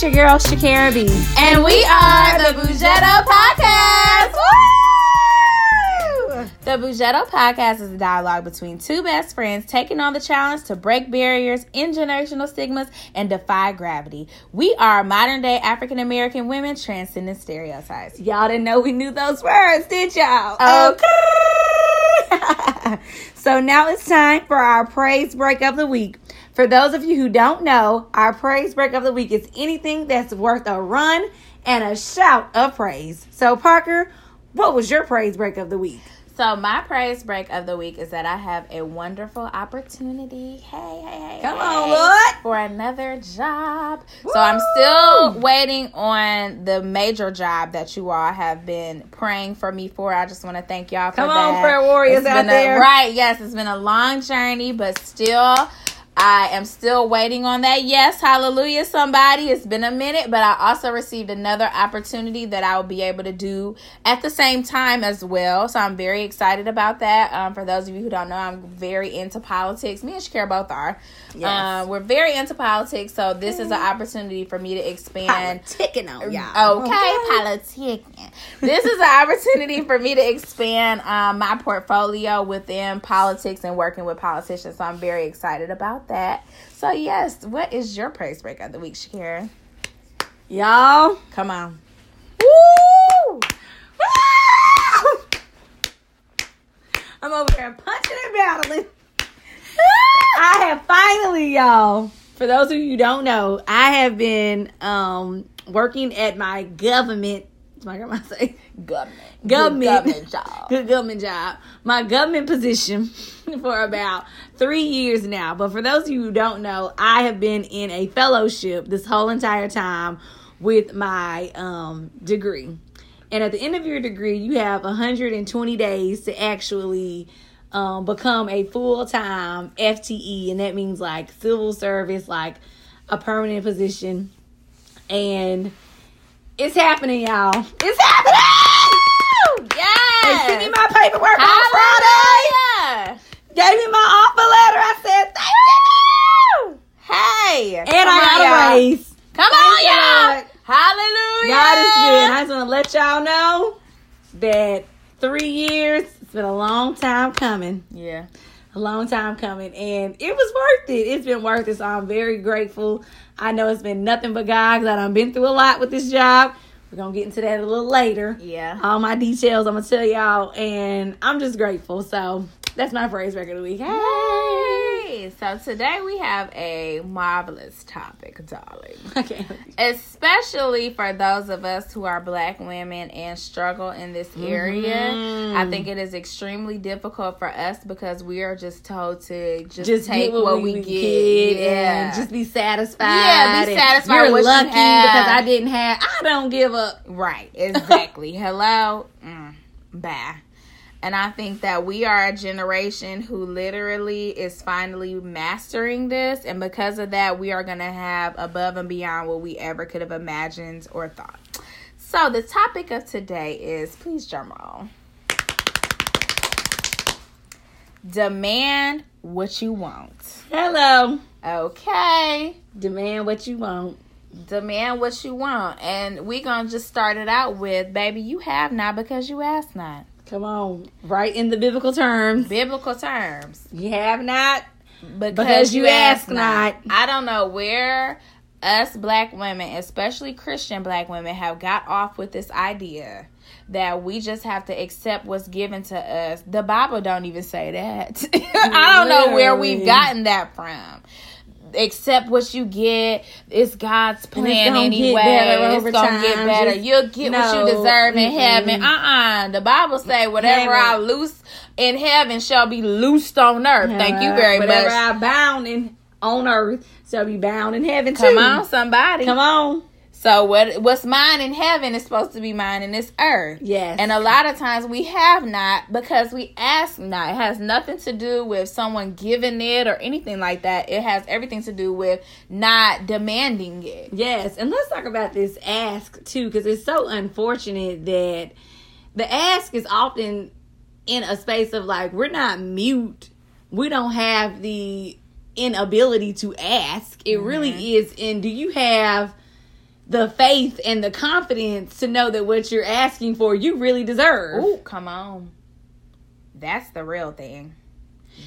it's your girl Shakira B. And we are the Bougetto Podcast. Woo! The Bougetto Podcast is a dialogue between two best friends taking on the challenge to break barriers, end generational stigmas, and defy gravity. We are modern day African American women transcending stereotypes. Y'all didn't know we knew those words, did y'all? Okay. so now it's time for our praise break of the week. For those of you who don't know, our praise break of the week is anything that's worth a run and a shout of praise. So, Parker, what was your praise break of the week? So my praise break of the week is that I have a wonderful opportunity. Hey, hey, hey. Come hey, on, Lord. For another job. So I'm still waiting on the major job that you all have been praying for me for. I just want to thank y'all for Come that. on, prayer warriors It's out been a- there. right, yes, it's been a long journey, but still I am still waiting on that. Yes, hallelujah, somebody. It's been a minute, but I also received another opportunity that I will be able to do at the same time as well. So I'm very excited about that. Um, for those of you who don't know, I'm very into politics. Me and Shakira both are. Yes. Um, we're very into politics, so this is an opportunity for me to expand ticking on y'all. Okay, politicking. This is an opportunity for me to expand um, my portfolio within politics and working with politicians. So I'm very excited about that. So yes, what is your praise break of the week, Shakira? Y'all. Come on. Woo! I'm over here punching and battling. I have finally, y'all. For those of you who don't know, I have been um working at my government. What's my grandma say? Government. Government. Good government job. Good government job. My government position for about three years now. But for those of you who don't know, I have been in a fellowship this whole entire time with my um, degree. And at the end of your degree, you have 120 days to actually um, become a full time FTE. And that means like civil service, like a permanent position. And it's happening, y'all. It's happening! They sent me my paperwork on Friday. Gave me my offer letter. I said, thank you. Hey. And I got a raise. Come on, y'all. Hallelujah. God is good. I just want to let y'all know that three years, it's been a long time coming. Yeah. A long time coming. And it was worth it. It's been worth it. So I'm very grateful. I know it's been nothing but God because I've been through a lot with this job. We're going to get into that a little later. Yeah. All my details I'm going to tell y'all. And I'm just grateful. So that's my praise record of the week. Hey. Yay! So today we have a marvelous topic, darling. Okay. Especially for those of us who are black women and struggle in this area. Mhm. I think it is extremely difficult for us because we are just told to just, just take get what, we, get. Yeah. and just be satisfied. Yeah, be satisfied You're with what you lucky have. because I didn't have. I don't give up. Right, exactly. Hello, mm, bye. And I think that we are a generation who literally is finally mastering this. And because of that, we are going to have above and beyond what we ever could have imagined or thought. So, the topic of today is please drum roll. Demand what you want. Hello. Okay. Demand what you want. demand what you want and we're gonna just start it out with baby you have not because you asked not Come on, right in the biblical terms. biblical terms You have not. because, Because you ask not. i don't know where us black women especially christian black women have got off with this idea that we just have to accept what's given to us the bible don't even say that i don't know where we've gotten that from accept what you get. It's God's plan get anyway. it's gonna time. get better. Just- You'll get what you deserve in Mm-mm. heaven. Uh uh The Bible say whatever Never. I loose in heaven shall be loosed on earth. Thank you very Whatever much. Whatever I bound in on earth shall be bound in heaven too. Come on, somebody. Come on. So what what's mine in heaven is supposed to be mine in this earth. Yes. And a lot of times we have not because we ask not. It has nothing to do with someone giving it or anything like that. It has everything to do with not demanding it. Yes, and let's talk about this ask too, because it's so unfortunate that the ask is often in a space of like we're not mute. We don't have the inability to ask. It really mm-hmm. is in do you have the faith and the confidence to know that what you're asking for, you really deserve. Ooh, come on. That's the real thing.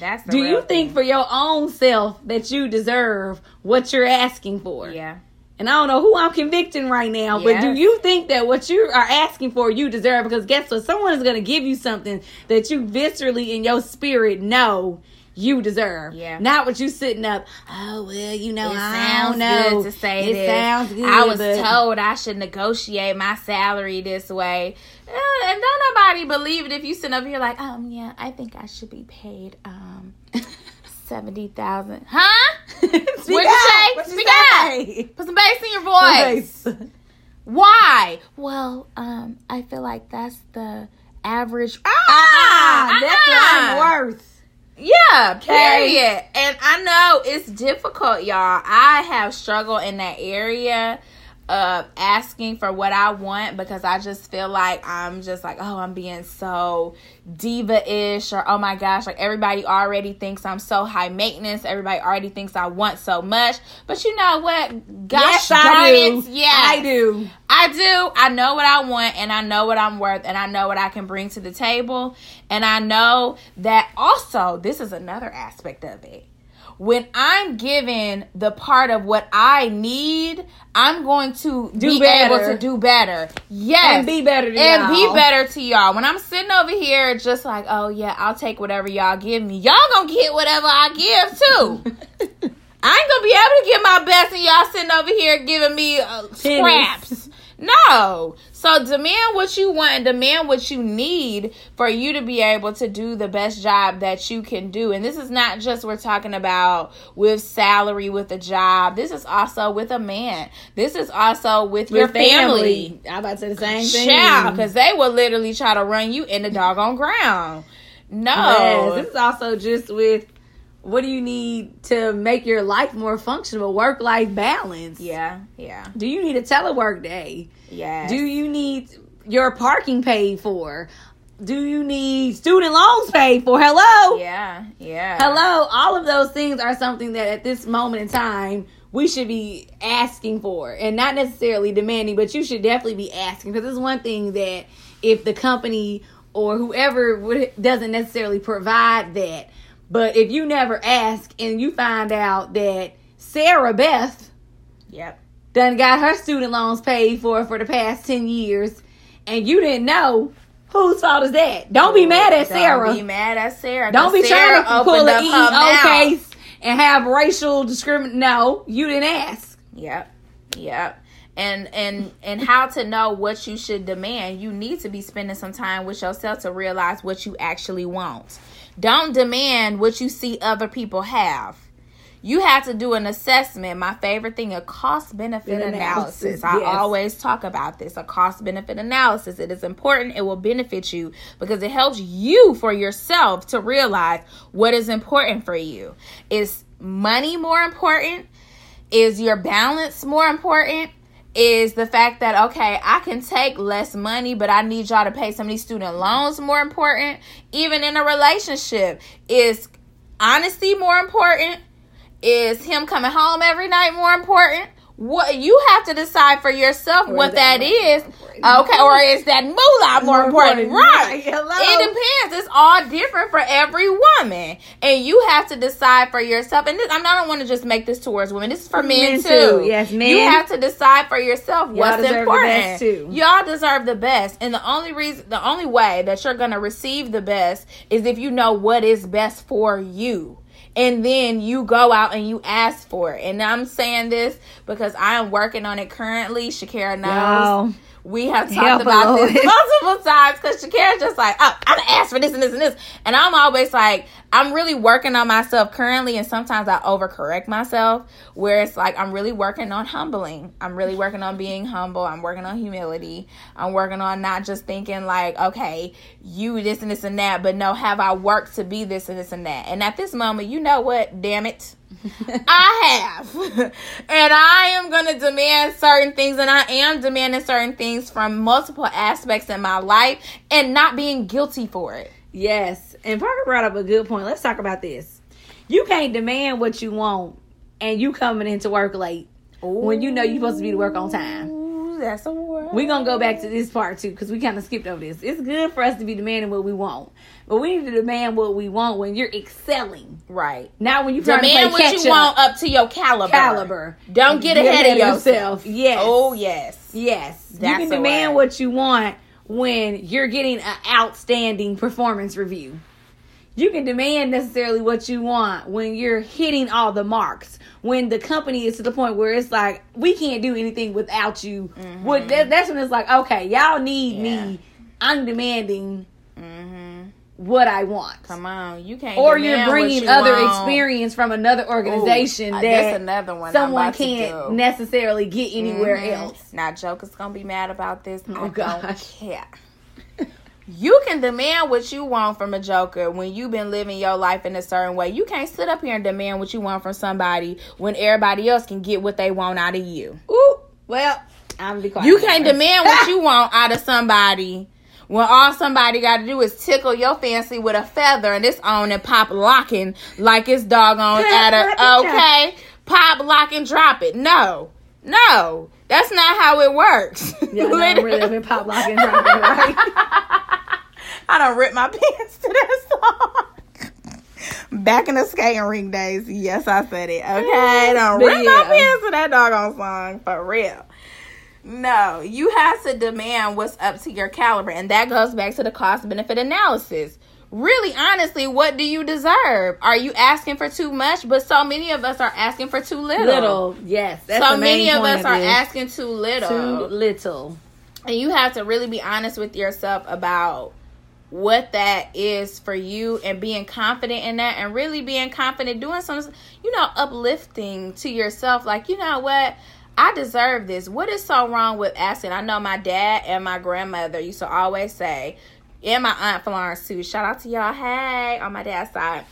That's the Do you think thing. for your own self that you deserve what you're asking for? Yeah. And I don't know who I'm convicting right now, but do you think that what you are asking for you deserve? Because guess what? Someone is going to give you something that you viscerally in your spirit know you deserve. Yeah. Not what you sitting up. Oh well, you know, It I sounds don't know. good to say it this. sounds good. I was told I should negotiate my salary this way. Uh, and don't nobody believe it if you sit up here like, um, yeah, I think I should be paid um seventy thousand. Huh? Speak What'd you say? Speak say? Put some bass in your voice. Why? Well, um, I feel like that's the average. Ah, Ah, that's what I'm uh-uh. worth. Yeah, Okay. period. And I know it's difficult, y'all. I have struggled in that area of asking for what I want because I just feel like I'm just like, oh, I'm being so diva ish, or oh my gosh, like everybody already thinks I'm so high maintenance. Everybody already thinks I want so much. But you know what? Gosh yes, I do. yes. I do. I do. I know what I want and I know what I'm worth and I know what I can bring to the table. And I know that also, this is another aspect of it. When I'm given the part of what I need, I'm going to Do be better. able to do better. Yes. And be better to and be y'all. better to y'all. When I'm sitting over here just like, oh yeah, I'll take whatever y'all give me. Y'all gonna get whatever I give too. I ain't gonna be able to give my best, and y'all sitting over here giving me uh, scraps. No. So demand what you want and demand what you need for you to be able to do the best job that you can do. And this is not just we're talking about with salary with a job. This is also with a man. This is also with, your With family. I'm about to say the same thing. Child, because they will literally try to run you in the doggone ground. No. Yes, this is also just with what do you need to make your life more functional? Work life balance. Yeah, yeah, Do you need a telework day? yeah. Do you need your parking paid for? Do you need student loans paid for? Hello? Yeah, yeah. Hello? All of those things are something that at this moment in time we should be asking for and not necessarily demanding, but you should definitely be asking because it's one thing that if the company or whoever would, doesn't necessarily provide that, but if you never ask and you find out that Sarah Beth Yep. done got her student loans paid for for the past 10 years and you didn't know whose fault is that don't be mad at sarah Don't be mad at Sarah. Don't be Sarah trying to pull an EEO case and have racial discrimination no you didn't ask Yep. Yep. And and and how to know what you should demand. You need to be spending some time with yourself to realize what you actually want. Don't demand what you see other people have. You have to do an assessment. My favorite thing, a cost benefit An analysis. analysis, I yes. always talk about this. A cost benefit analysis. It is important. It will benefit you because it helps you for yourself to realize what is important for you. Is money more important? Is your balance more important? Is the fact that okay, I can take less money, but I need y'all to pay some of these student loans more important? Even in a relationship, is honesty more important? Is him coming home every night more important? What you have to decide for yourself Or what that that is. Okay, or is that moolah more, More important? important, Right. Hello. It depends. It's all different for every woman, and you have to decide for yourself. And this, I'm not, I don't want to just make this towards women. This is for men, Men too. too. Yes, men. You have to decide for yourself what's deserve the important. best, too. Y'all deserve the best, and the only reason, the only way that you're gonna receive the best is if you know what is best for you. And then you go out and you ask for it. And I'm saying this because I am working on it currently. Shakira knows. Y'all. We have talked Help, about this multiple times because Shakira's just like, oh, I'm gonna ask for this and this and this. And I'm always like, I'm really working on myself currently, and sometimes I overcorrect myself where it's like I'm really working on humbling. I'm really working on being humble. I'm working on humility. I'm working on not just thinking like, okay, you this and this and that, but no, have I worked to be this and this and that? And at this moment, you know what? Damn it. I have. and I am going to demand certain things, and I am demanding certain things from multiple aspects in my life and not being guilty for it. yes and parker brought up a good point let's talk about this you can't demand what you want and you coming into work late when you know you're supposed to be to work on time. Ooh, that's a word. We're gonna go back to this part too, because we kind of skipped over this. It's good for us to be demanding what we want, but we need to demand what we want when you're excelling, right. Now, when you're Demand to play what catch you up. want up to your caliber. Caliber. Don't get ahead, of yourself. Yes. Oh yes. Yes. you can demand word. what you want when you're getting an outstanding performance review. You can demand necessarily what you want when you're hitting all the marks. When the company is to the point where it's like we can't do anything without you. What that, that's when it's like okay, y'all need Mm-hmm. Yeah. me. I'm demanding Mm-hmm. what I want. Come on, you can't. Or you're bringing you other want. experience from another organization Ooh, uh, that that's another one someone can't necessarily get anywhere Mhm. else. Now, Joker's gonna be mad about this. Oh, I gosh. don't care. You can demand what you want from a joker when you've been living your life in a certain way. You can't sit up here and demand what you want from somebody when everybody else can get what they want out of you. Ooh, well, I'm be quiet. You can't demand what you want out of somebody when all somebody got to do is tickle your fancy with a feather and it's on and pop locking like it's doggone at a okay pop lock and drop it. No, no, that's not how it works. Yeah, no, I'm really pop lock and drop right? I don't rip my pants to that song. Back in the skating ring days, yes, I said it. Okay, don't But rip my pants to that doggone song for real. No, you have to demand what's up to your caliber, and that goes back to the cost benefit analysis. Really, honestly, what do you deserve? Are you asking for too much? But so many of us are asking for too little. Little, yes. That's so the main many of us are this. asking too little. too little. And you have to really be honest with yourself about what that is for you and being confident in that and really being confident doing some you know uplifting to yourself like you know what I deserve this. What is so wrong with asking? I know my dad and my grandmother used to always say, and my aunt Florence too. Shout out to y'all. Hey, on my dad's side.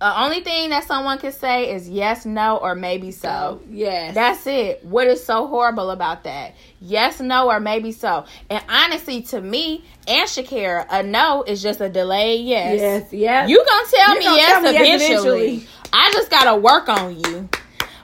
The only thing that someone can say is yes, no, or maybe so. Oh, yes. That's it. What is so horrible about that? Yes, no, or maybe so. And honestly, to me and Shakira, a no is just a delayed yes. yes, yes. You gonna tell You me gonna yes tell me yes eventually. eventually. I just gotta work on you.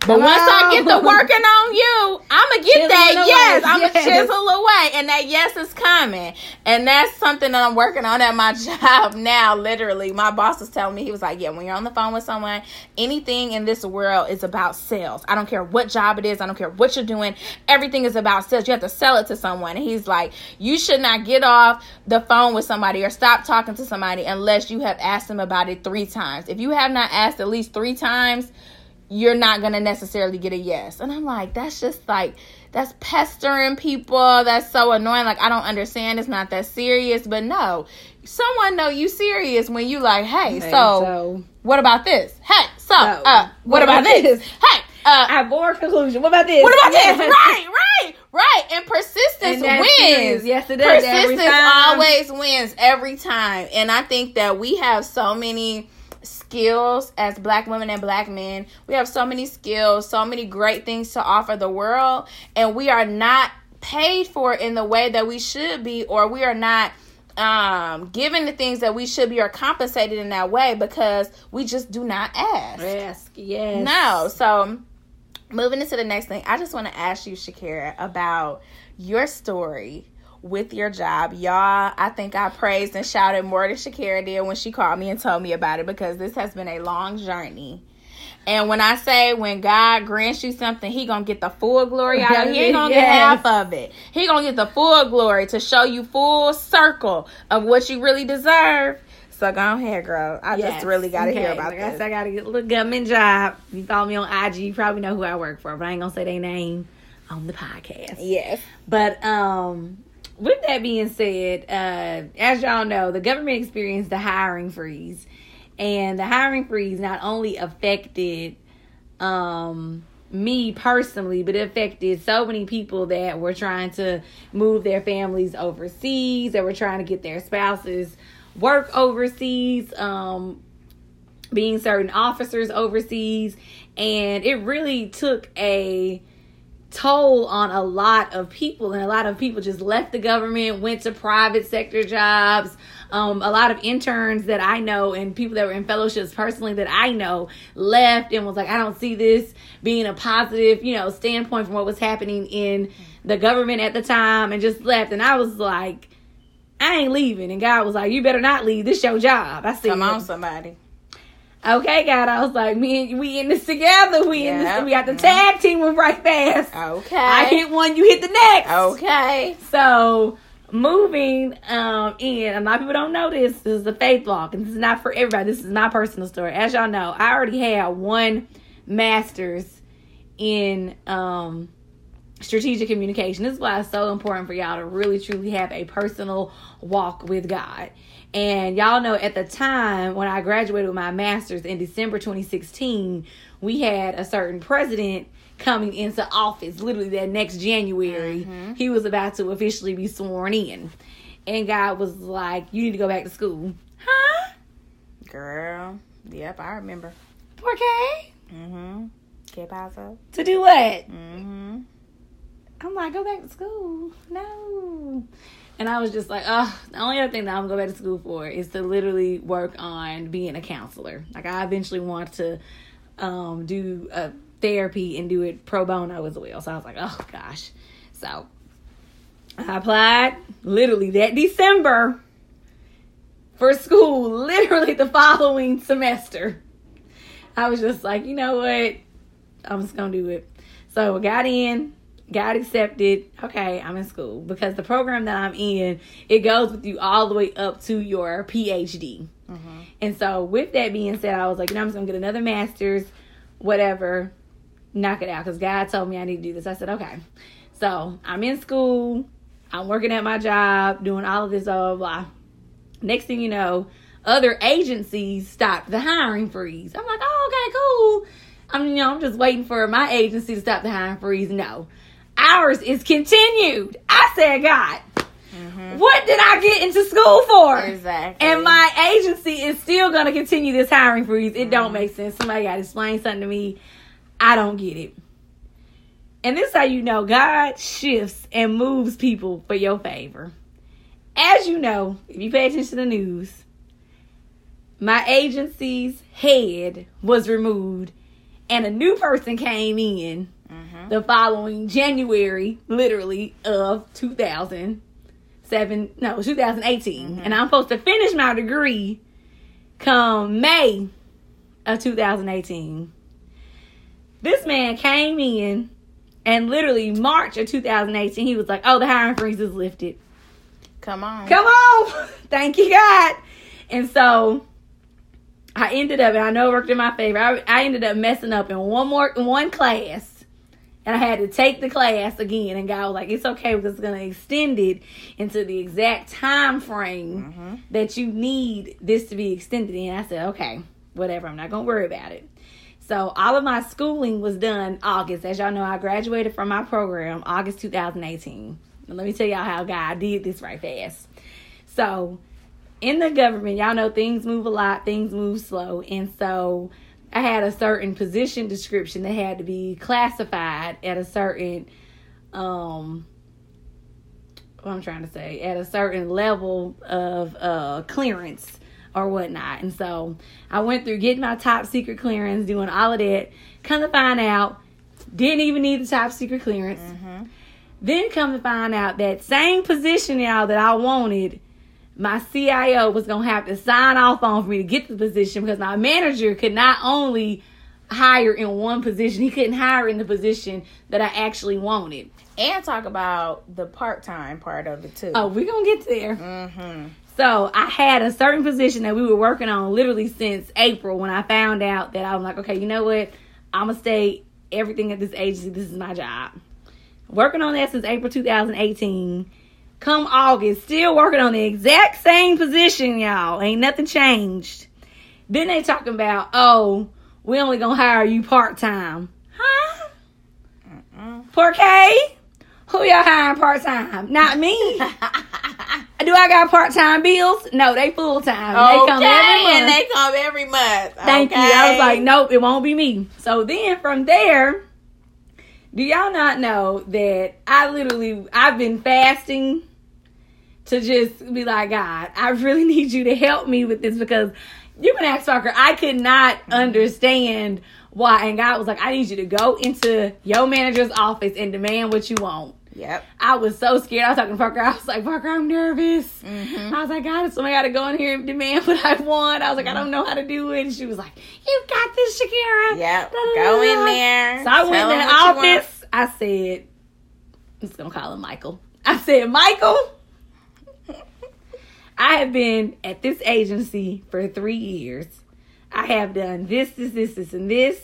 But once I get to working on you, I'ma get Chiseling that away, yes. I'ma yes. chisel away, and that yes is coming. And that's something that I'm working on at my job now. Literally, my boss was telling me he was like, "Yeah, when you're on the phone with someone, anything in this world is about sales. I don't care what job it is. I don't care what you're doing. Everything is about sales. You have to sell it to someone." And he's like, "You should not get off the phone with somebody or stop talking to somebody unless you have asked them about it three times. If you have not asked at least three times." You're not gonna necessarily get a yes. And I'm like, that's just like that's pestering people. That's so annoying. Like I don't understand. It's not that serious. But no, someone know you serious when you like, hey, Hey, so, so what about this? Hey, so, So, uh, what, about, this? Hey, uh, I bore conclusion. What about this? what about this? Right, right, right. And persistence And wins. Yes, it does. Persistence always wins every time. And I think that we have so many skills as black women and black men. We have so many skills, so many great things to offer the world, and we are not paid for in the way that we should be, or we are not um given the things that we should be or compensated in that way because we just do not ask. Ask, yes. No. So moving into the next thing, I just want to ask you, Shakira, about your story with your job. Y'all, I think I praised and shouted more than Shakira did when she called me and told me about it because this has been a long journey. And when I say when God grants you something, He gonna get the full glory out of it. He ain't gonna get half of it. He gonna get the full glory to show you full circle of what you really deserve. So go ahead, girl. I Yes. just really gotta hear about like I this. said, I gotta get a little government job. You follow me on IG, you probably know who I work for, but I ain't gonna say their name on the podcast. Yes. But um with that being said, uh as y'all know, the government experienced the hiring freeze. And the hiring freeze not only affected um me personally, but it affected so many people that were trying to move their families overseas, that were trying to get their spouses work overseas, um being certain officers overseas, and it really took a toll on a lot of people and a lot of people just left the government went to private sector jobs. Um, a lot of interns that i know and people that were in fellowships personally that i know left and was like i don't see this being a positive you know standpoint from what was happening in the government at the time and just left. And i was like i ain't leaving and god was like you better not leave. This your job. I said Come on, somebody. Okay god i was like me and we in this together we in this we got the tag team with right fast Okay. I hit one, you hit the next. Okay. So moving um in, a lot of people don't know this. This is a faith walk, and this is not for everybody. This is my personal story. As y'all know, I already had one master's in um strategic communication. This is why it's so important for y'all to really truly have a personal walk with God. And y'all know at the time when I graduated with my master's in December 2016, we had a certain president coming into office literally that next January. He was about to officially be sworn in. And God was like, You need to go back to school. Huh? Girl. Yep, I remember. Poor Okay. Mm-hmm. Que pasa? To do what? Mm-hmm. I'm like, go back to school. No. And I was just like, oh, the only other thing that I'm gonna go back to school for is to literally work on being a counselor. Like I eventually want to um, do a therapy and do it pro bono as well. So I was like, oh gosh. So I applied literally that December for school, literally the following semester. I was just like, you know what? I'm just gonna do it. So I got in, got accepted. Okay, I'm in school because the program that I'm in, it goes with you all the way up to your PhD. Mm-hmm. And so with that being said, I was like, you know, I'm just gonna get another master's, whatever, knock it out because God told me I need to do this. I said, okay. So I'm in school, I'm working at my job, doing all of this, blah blah blah. Next thing you know, other agencies stopped the hiring freeze. I'm like, oh, okay, cool. I'm, you know, I'm just waiting for my agency to stop the hiring freeze. No, ours is continued. I said, God, what did I get into school for? Exactly. And my agency is still gonna continue this hiring freeze. It don't mm-hmm. make sense. Somebody gotta explain something to me. I don't get it. And this is how you know God shifts and moves people for your favor. As you know, if you pay attention to the news, my agency's head was removed and a new person came in Mhm. the following January, literally, of 2007, no, 2018. And I'm supposed to finish my degree come May of 2018. This man came in and literally March of 2018, he was like, oh, the hiring freeze is lifted. Come on. Come on. Thank you, God. And so I ended up, and I know it worked in my favor. I, I ended up messing up in one more one class. And I had to take the class again. And God was like, it's okay because it's going to extend it into the exact time frame Mhm. that you need this to be extended in. I said, okay, whatever. I'm not going to worry about it. So all of my schooling was done August. As y'all know, I graduated from my program August 2018. And let me tell y'all how God did this right fast. So in the government, y'all know things move a lot, things move slow. And so I had a certain position description that had to be classified at a certain um what I'm trying to say, at a certain level of uh clearance or whatnot. And so I went through getting my top secret clearance, doing all of that. Come to find out, didn't even need the top secret clearance. Mhm. Then come to find out that same position y'all that I wanted, my CIO was gonna have to sign off on for me to get the position because my manager could not only hire in one position, he couldn't hire in the position that I actually wanted. And talk about the part time part of it too. Oh, we're gonna get there. Mm-hmm. So I had a certain position that we were working on literally since April when I found out that I was like, okay, you know what? I'm gonna stay everything at this agency. This is my job. Working on that since April 2018. Come August, still working on the exact same position, y'all. Ain't nothing changed. Then they talking about, oh, we only gonna hire you part time. Huh? Mm-mm. Poor K? Who y'all hiring part time? Not me. Do I got part time bills? No, they full time. They come every Okay, month. and they come every month. Thank you. I was like, nope, it won't be me. So then from there, Do y'all not know that I literally I've been fasting to just be like, God, I really need you to help me with this because you can ask Parker. I could not understand why. And God was like, I need you to go into your manager's office and demand what you want. Yep. I was so scared. I was talking to Parker. I was like, Parker, I'm nervous. Mm-hmm. I was like, God, so I got to go in here and demand what I want. I was like, I don't know how to do it. And she was like, You got this, Shakira. Yep. Go in there. So I went in the what you want. office. I said, I'm just going to call him Michael. I said, Michael, I have been at this agency for three years. I have done this, this, this, this, and this.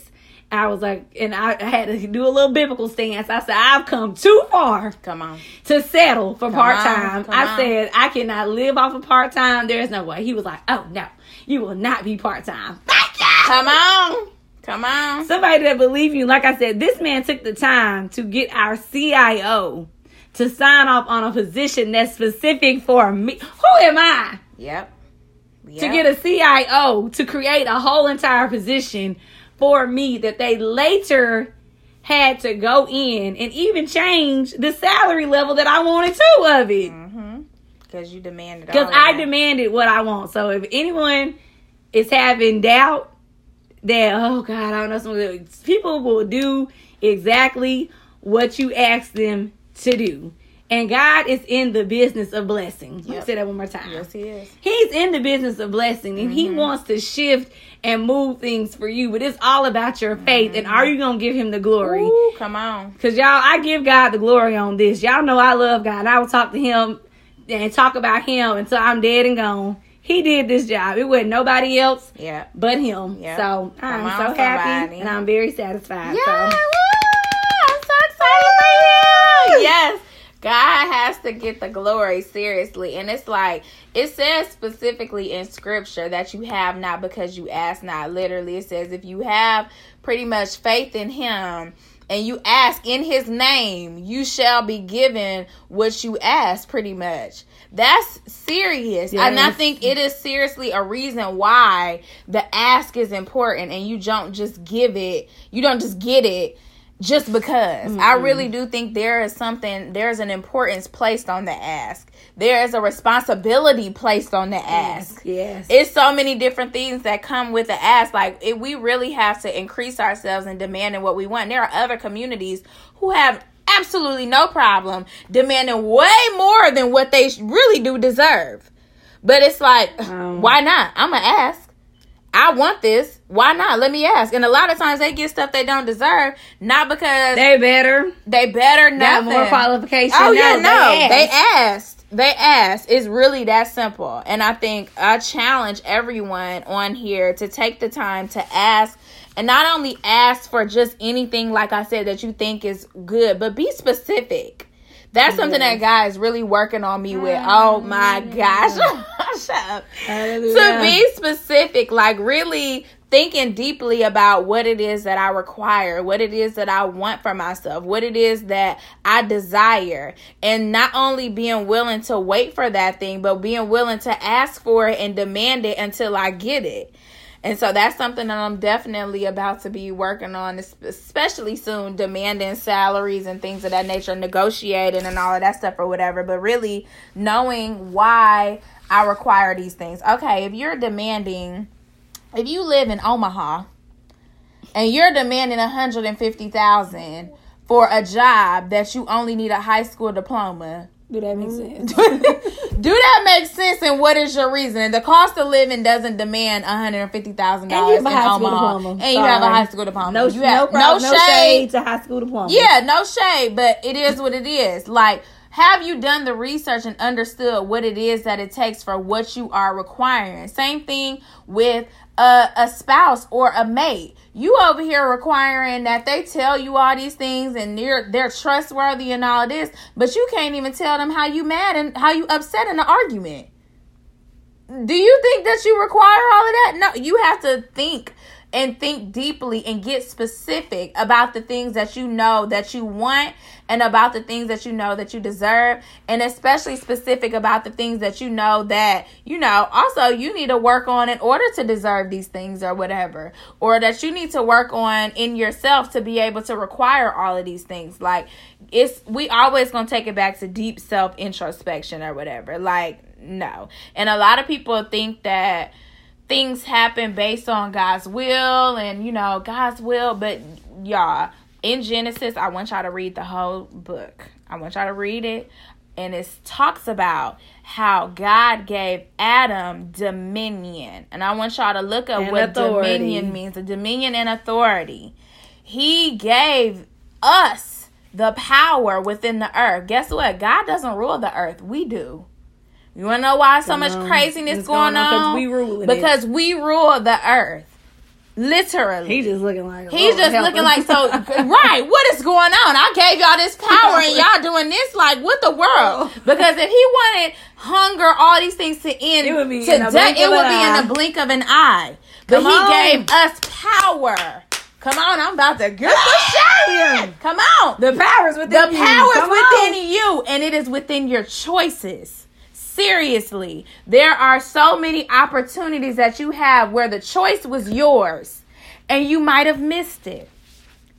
I was like, and I had to do a little biblical stance. I said, I've come too far Come on. to settle for part time. I on. said, I cannot live off of part time. There's no way. He was like, Oh, no, you will not be part time. Thank you. Come on. Come on. Somebody that believe you. Like I said, this man took the time to get our CIO to sign off on a position that's specific for me. Who am I? Yep. to get a CIO to create a whole entire position for me that they later had to go in and even change the salary level that I wanted too of it. Mm-hmm. Because you demanded. Because I that. demanded what I want. So if anyone is having doubt that, oh God, I don't know, some people will do exactly what you ask them to do. And God is in the business of blessing. Let me say that one more time. Yes, he is. He's in the business of blessing and he mm-hmm. wants to shift and move things for you, but it's all about your faith. And are mm-hmm. you going to give him the glory? Ooh, come on. Because y'all, I give God the glory on this. Y'all know I love God. And I will talk to him and talk about him until I'm dead and gone. He did this job. It wasn't nobody else Yeah. but him. Yeah. So I'm so happy somebody. and I'm very satisfied. Yeah. So. Yes. God has to get the glory seriously. And it's like, it says specifically in scripture that you have not because you ask not. Literally, it says if you have pretty much faith in Him and you ask in His name, you shall be given what you ask, pretty much. That's serious. And I think it is seriously a reason why the ask is important and you don't just give it, you don't just get it just because. I really do think there is something, there's an importance placed on the ask. There is a responsibility placed on the ask. Yes. It's so many different things that come with the ask. Like, if we really have to increase ourselves in demanding what we want. There are other communities who have absolutely no problem demanding way more than what they really do deserve. But it's like, Um. why not? I'm to ask. I want this. Why not? Let me ask. And a lot of times they get stuff they don't deserve, not because they, better. they better. not more qualifications. Oh yeah, no, they asked. asked. They asked. It's really that simple. And I think I challenge everyone on here to take the time to ask and not only ask for just anything like I said that you think is good, but be specific. That's something Yes. that God is really working on me with. Oh my mm. gosh. To be specific, like really thinking deeply about what it is that I require, what it is that I want for myself, what it is that I desire, and not only being willing to wait for that thing, but being willing to ask for it and demand it until I get it. And so that's something that I'm definitely about to be working on, especially soon, demanding salaries and things of that nature, negotiating and all of that stuff or whatever, but really knowing why I require these things. Okay, if you're demanding, if you live in Omaha and you're demanding 150,000 for a job that you only need a high school diploma, Do that make mm-hmm. sense? do that make sense? And what is your reason? The cost of living doesn't demand one hundred and fifty thousand dollars have in a high school Omaha, diploma. and you have a high school diploma. No, you no, have, problem, no shade to high school diploma. Yeah, no shade, but it is what it is. Like, have you done the research and understood what it is that it takes for what you are requiring? Same thing with a, a spouse or a mate. You over here requiring that they tell you all these things and they're they're trustworthy and all this, but you can't even tell them how you mad and how you upset in an argument. Do you think that you require all of that? No, you have to think and think deeply and get specific about the things that you know that you want and about the things that you know that you deserve and especially specific about the things that you know that you know also you need to work on in order to deserve these things or whatever or that you need to work on in yourself to be able to require all of these things. Like it's we always going to take it back to deep self introspection or whatever. Like no. And a lot of people think that things happen based on God's will and you know God's will. But y'all in Genesis I want y'all to read the whole book. I want y'all to read it. And it talks about how God gave Adam dominion. And I want y'all to look up And what authority. dominion means the dominion and authority. He gave us the power within the earth. Guess what? God doesn't rule the earth. We do you want to know why so much craziness It's going, on we it. Because we rule the earth. Literally. He just looking like He's just looking like so right. What is going on? I gave y'all this power and y'all doing this like what the world? Oh. Because if he wanted hunger, all these things to end It would be today, in a blink it would be in the blink of an eye. But Come he on. gave us power. Come on, I'm about to get the shame. Come on. the powers within The you. power is Come within on. you, and it is within your choices. Seriously, there are so many opportunities that you have where the choice was yours, and you might have missed it.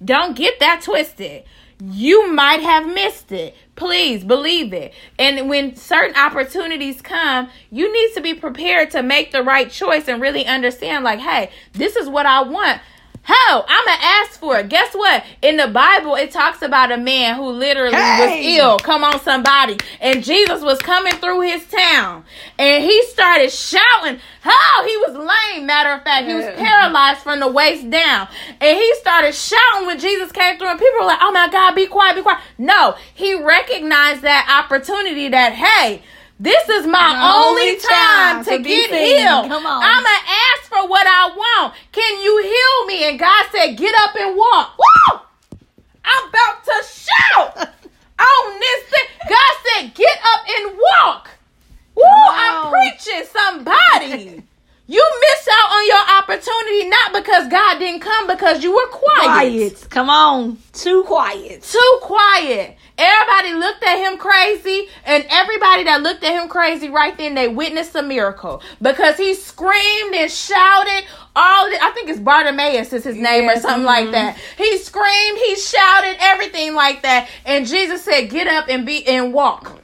Don't get that twisted. You might have missed it. Please believe it. And when certain opportunities come, you need to be prepared to make the right choice and really understand like, hey, this is what I want. Hell, I'm gonna ask for it. Guess what? In the Bible, it talks about a man who literally was ill. Come on, somebody. And Jesus was coming through his town. And he started shouting. How he was lame, matter of fact. He was paralyzed from the waist down. And he started shouting when Jesus came through. And people were like, oh my God, be quiet, be quiet. No, he recognized that opportunity that, hey, this is my, My only only time, time to, to get seen. healed. Come on. I'm going to ask for what I want. Can you heal me? And God said, get up and walk. Woo! I'm about to shout on this thing. God said, get up and walk. Woo! I'm preaching somebody. You miss out on your opportunity not because God didn't come, because you were quiet. Quiet. Come on. Too quiet. Too quiet. Everybody looked at him crazy, and everybody that looked at him crazy right then, they witnessed a miracle because he screamed and shouted. All the, I think it's Bartimaeus is his name or something like mhm. that. He screamed, he shouted, everything like that, and Jesus said, "Get up and be and walk."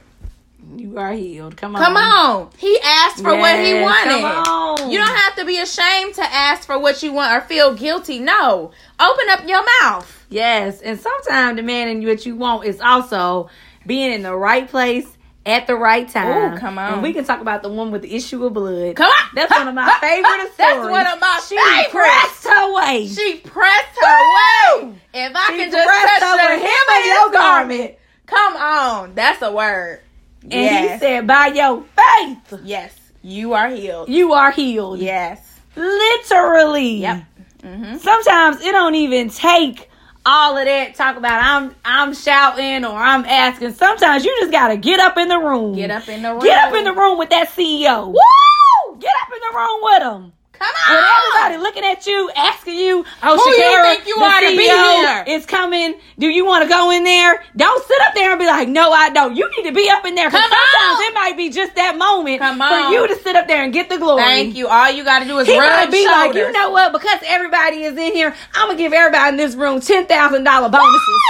You are healed. Come on. Come on. He asked for what he wanted. You don't have to be ashamed to ask for what you want or feel guilty. No. Open up your mouth. Yes, and sometimes demanding man what you want is also being in the right place at the right time. Ooh, come on. And we can talk about the one with the issue of blood. Come on. That's one of my favorite stories. That's one of my she favorites. pressed her way. She pressed her way. If I She can just touch over the hem of your garment. Come on. That's a word. And yes. he said, by your faith, yes. You are healed. you are healed. Yes. Literally. Yep. Mm-hmm. Sometimes it don't even take all of that talk about I'm I'm shouting or I'm asking. Sometimes you just gotta get up in the room. Get up in the room. Get up in the room with that CEO. Woo! Get up in the room with him. Come With on. everybody looking at you, asking you, oh, Who you think you are to be here? It's coming. Do you want to go in there? Don't sit up there and be like, no, I don't. You need to be up in there. Come sometimes on. it might be just that moment Come for you to sit up there and get the glory. Thank you. All you got to do is He rub be like, you know what? Because everybody is in here, I'm gonna give everybody in this room ten thousand dollar bonuses.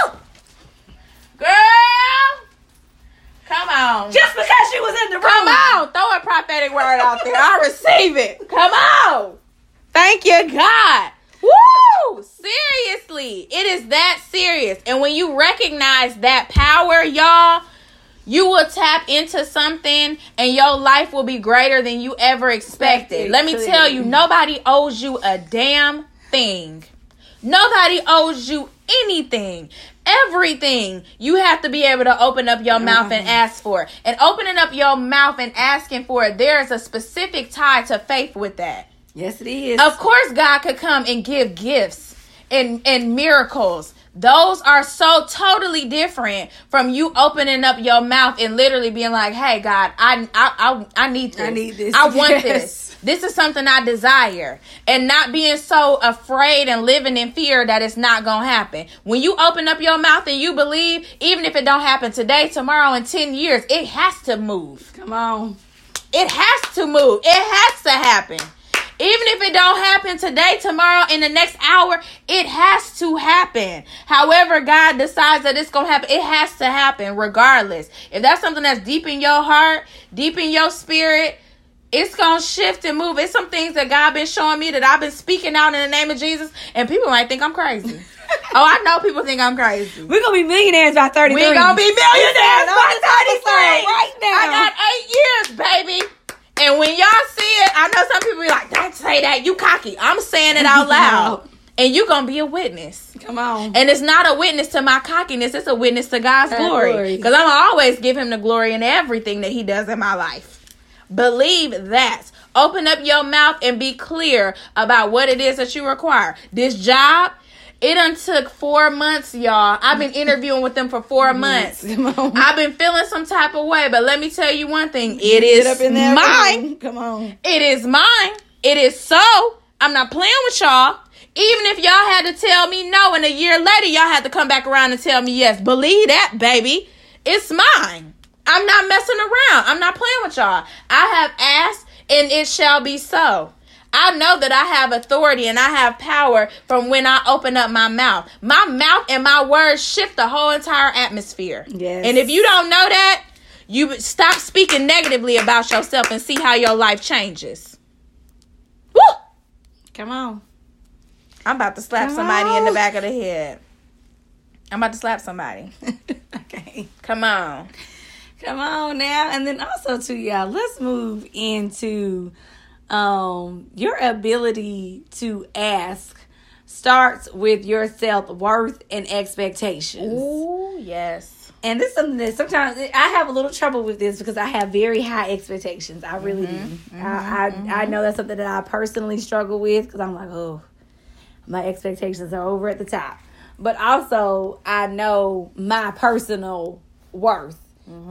Girl. Come on. Just because she was in the room. Come on. Prophetic word out there. I receive it. Come on. Thank you, God. Woo! Seriously. It is that serious. And when you recognize that power, y'all, you will tap into something and your life will be greater than you ever. Expected, Let me tell you, nobody owes you a damn thing. Nobody owes you anything. Everything you have to be able to open up your mouth and ask for. And opening up your mouth and asking for it, there is a specific tie to faith with that. Yes, it is. Of course, God could come and give gifts and, and miracles. Those are so totally different from you opening up your mouth and literally being like, "Hey, God, I I I, I need this. I need this. I want Yes. this. This is something I desire. And not being so afraid and living in fear that it's not going to happen. When you open up your mouth and you believe, even if it don't happen today, tomorrow, in 10 years, it has to move. Come on. It has to move. It has to happen. Even if it don't happen today, tomorrow, in the next hour, it has to happen. However, God decides that it's to happen, it has to happen regardless. If that's something that's deep in your heart, deep in your spirit, it's gonna shift and move. It's some things that God been showing me that I've been speaking out in the name of Jesus, and people might think I'm crazy. oh, I know people think I'm crazy. We're gonna be millionaires by 33. We're gonna be millionaires by 33. Right now. I got eight years, baby. And when y'all see it, I know some people be like, don't say that. You cocky. I'm saying it out loud. And you going to be a witness. Come on. And it's not a witness to my cockiness. It's a witness to God's glory. glory. Because I'm always give him the glory in everything that he does in my life. Believe that. Open up your mouth and be clear about what it is that you require. This job, it done took four months, y'all. I've been interviewing with them for four months. I've been feeling some type of way, but let me tell you one thing. It is Get up in there. mine. Come on. It is mine. It is so. I'm not playing with y'all. Even if y'all had to tell me no and a year later y'all had to come back around and tell me yes. Believe that, baby. It's mine. I'm not messing around. I'm not playing with y'all. I have asked and it shall be so. I know that I have authority and I have power from when I open up my mouth. My mouth and my words shift the whole entire atmosphere. Yes. And if you don't know that, you stop speaking negatively about yourself and see how your life changes. Woo! Come on. I'm about to slap Come somebody in the back of the head. I'm about to slap somebody. okay. Come on. Come on now. And then also to y'all, let's move into um your ability to ask starts with your self worth and expectations. Ooh, yes. And this is something that sometimes I have a little trouble with this because I have very high expectations. I really mm-hmm, do. I, mm-hmm, I mm-hmm. I know that's something that I personally struggle with because I'm like, oh, my expectations are over at the top. But also, I know my personal worth.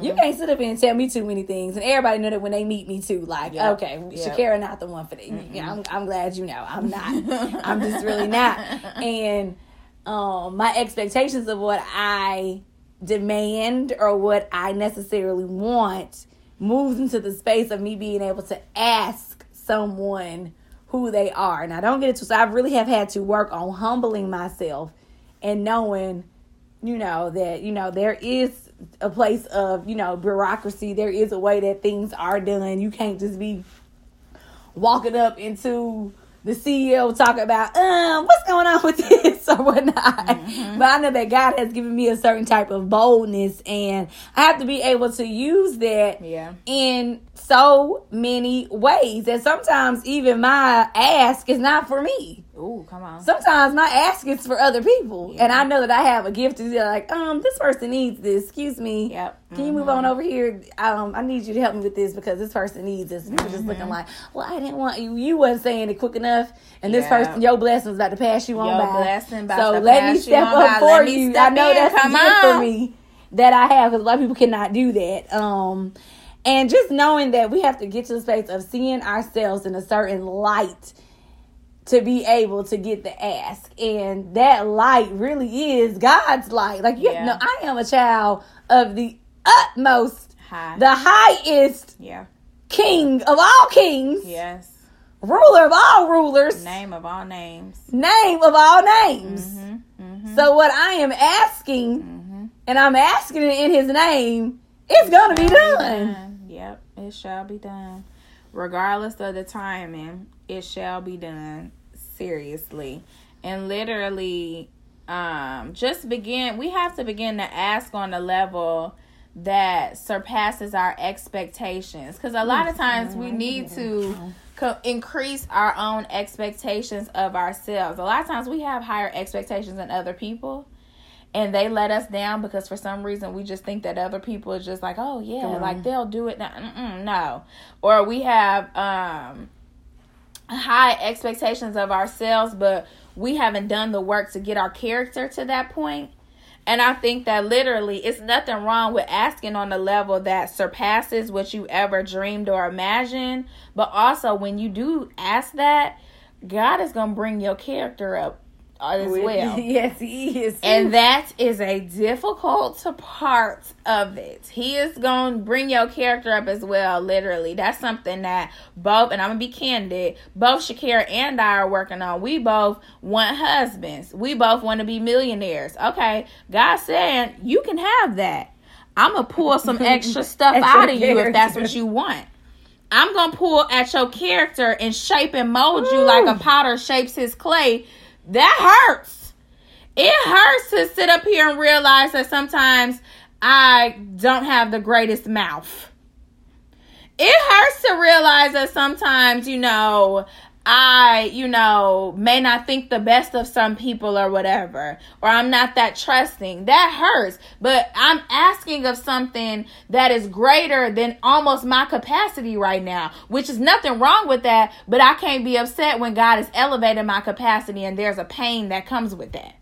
You can't sit up here and tell me too many things, and everybody know that when they meet me too. Like, Yep. okay, Yep. Shakira not the one for that. Yeah, I'm, I'm glad you know. I'm not. I'm just really not. And um, my expectations of what I demand or what I necessarily want moves into the space of me being able to ask someone who they are. And I don't get it to so I really have had to work on humbling myself and knowing, you know, that, you know, there is a place of, you know, bureaucracy. There is a way that things are done. You can't just be walking up into the CEO talking about um what's going on with this or whatnot. But I know that God has given me a certain type of boldness and I have to be able to use that Yeah. in so many ways. And sometimes even my ask is not for me. Ooh, come on. Sometimes my ask is for other people. And I know that I have a gift to be like, um, this person needs this. Excuse me. Yep. Can you move on over here? Um, I need you to help me with this because this person needs this. And you're just looking like, well, I didn't want you. You wasn't saying it quick enough, and this person, your blessing's about to pass you on Your by. blessing about so let me step up for you. I know in. that's Come a gift on. for me that I have because a lot of people cannot do that. Um, and just knowing that we have to get to the space of seeing ourselves in a certain light to be able to get the ask. And that light really is God's light. Like you Yeah. know, I am a child of the utmost, Hi. the highest yeah. king of all kings, Yes. ruler of all rulers, Name of all names. name of all names. Mm-hmm. Mm-hmm. So what I am asking, Mm-hmm. and I'm asking it in his name, it's gonna be done. Yep, it shall be done. Regardless of the timing, it shall be done. Seriously. And literally, um, just begin we have to begin to ask on a level that surpasses our expectations. Because a lot of times we need to co- increase our own expectations of ourselves. A lot of times we have higher expectations than other people and they let us down because for some reason we just think that other people are just like, oh yeah, on. like they'll do it now. Mm-mm, no, or we have um high expectations of ourselves, but we haven't done the work to get our character to that point. And I think that literally it's nothing wrong with asking on the level that surpasses what you ever dreamed or imagined. But also, when you do ask that, God is going to bring your character up as well. yes, he is. And that is a difficult part of it. He is going to bring your character up as well, literally. That's something that both, and I'm going to be candid, both Shakira and I are working on. We both want husbands. We both want to be millionaires. Okay, God said you can have that. I'm going to pull some extra stuff out of you if that's what you want. I'm going to pull at your character and shape and mold Ooh. you like a potter shapes his clay that hurts. It hurts to sit up here and realize that sometimes I don't have the greatest mouth. It hurts to realize that sometimes, you know, I, you know, may not think the best of some people or whatever, or I'm not that trusting. That hurts. But I'm asking of something that is greater than almost my capacity right now, which is nothing wrong with that. But I can't be upset when God is elevating my capacity and there's a pain that comes with that.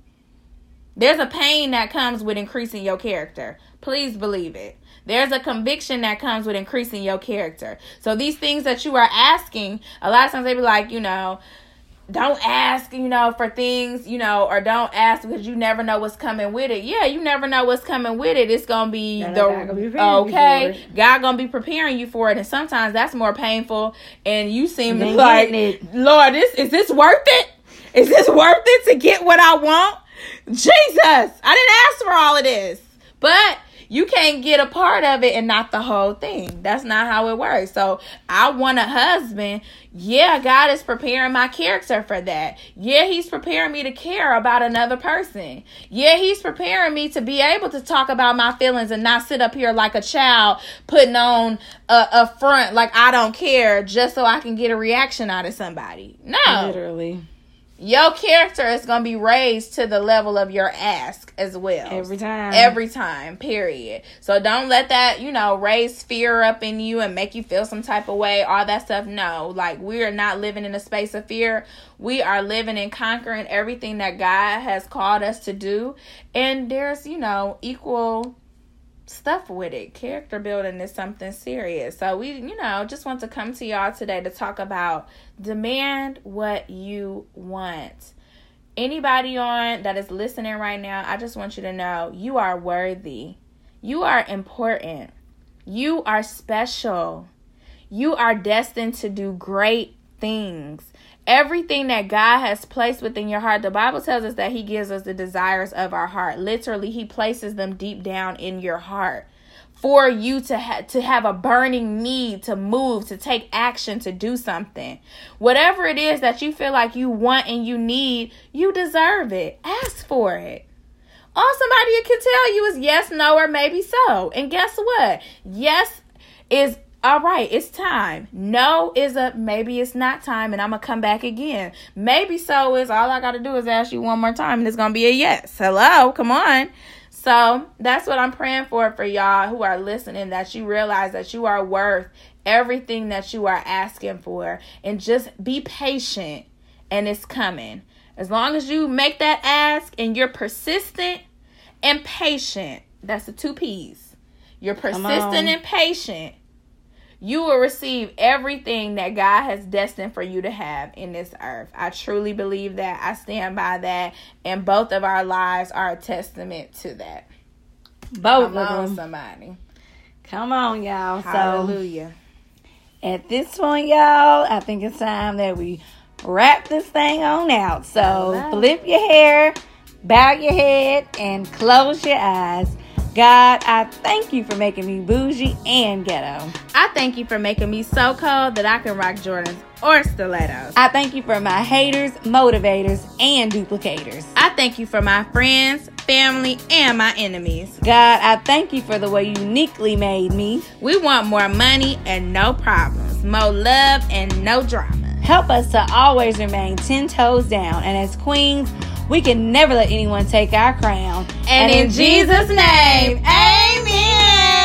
There's a pain that comes with increasing your character. Please believe it. There's a conviction that comes with increasing your character. So these things that you are asking, a lot of times they be like, you know, don't ask, you know, for things, you know, or don't ask because you never know what's coming with it. Yeah, you never know what's coming with it. It's gonna be the gonna be okay. God gonna be preparing you for it, and sometimes that's more painful. And you seem like, Lord, this is this worth it? Is this worth it to get what I want? Jesus, I didn't ask for all of this, but you can't get a part of it and not the whole thing. That's not how it works. So I want a husband. Yeah, God is preparing my character for that. Yeah, He's preparing me to care about another person. Yeah, He's preparing me to be able to talk about my feelings and not sit up here like a child putting on a, a front like I don't care just so I can get a reaction out of somebody. No. Literally your character is going to be raised to the level of your ask as well. Every time. Every time, period. So don't let that, you know, raise fear up in you and make you feel some type of way, all that stuff. No, like we are not living in a space of fear. We are living and conquering everything that God has called us to do. And there's, you know, equal stuff with it. Character building is something serious. So we, you know, just want to come to y'all today to talk about demand what you want. Anybody on that is listening right now, I just want you to know you are worthy. You are important. You are special. You are destined to do great things everything that God has placed within your heart. The Bible tells us that He gives us the desires of our heart. Literally, He places them deep down in your heart for you to ha- to have a burning need to move, to take action, to do something. Whatever it is that you feel like you want and you need, you deserve it. Ask for it. All somebody can tell you is yes, no, or maybe so. And guess what? Yes is all right, it's time. No is a maybe it's not time and I'm going to come back again. Maybe so is all I got to do is ask you one more time and it's going to be a yes. Hello, come on. So that's what I'm praying for for y'all who are listening that you realize that you are worth everything that you are asking for and just be patient and it's coming. As long as you make that ask and you're persistent and patient, that's the two P's. You're persistent and patient you will receive everything that God has destined for you to have in this earth. I truly believe that. I stand by that. And both of our lives are a testament to that. Both Come of on, them. somebody. Come on, y'all. Hallelujah. So, at this point, y'all, I think it's time that we wrap this thing on out. So, flip your hair, bow your head, and close your eyes. God, I thank you for making me bougie and ghetto. I thank you for making me so cold that I can rock Jordans or stilettos. I thank you for my haters, motivators, and duplicators. I thank you for my friends, family, and my enemies. God, I thank you for the way you uniquely made me. We want more money and no problems, more love and no drama. Help us to always remain 10 toes down, and as queens, we can never let anyone take our crown. And, in Jesus' name, amen.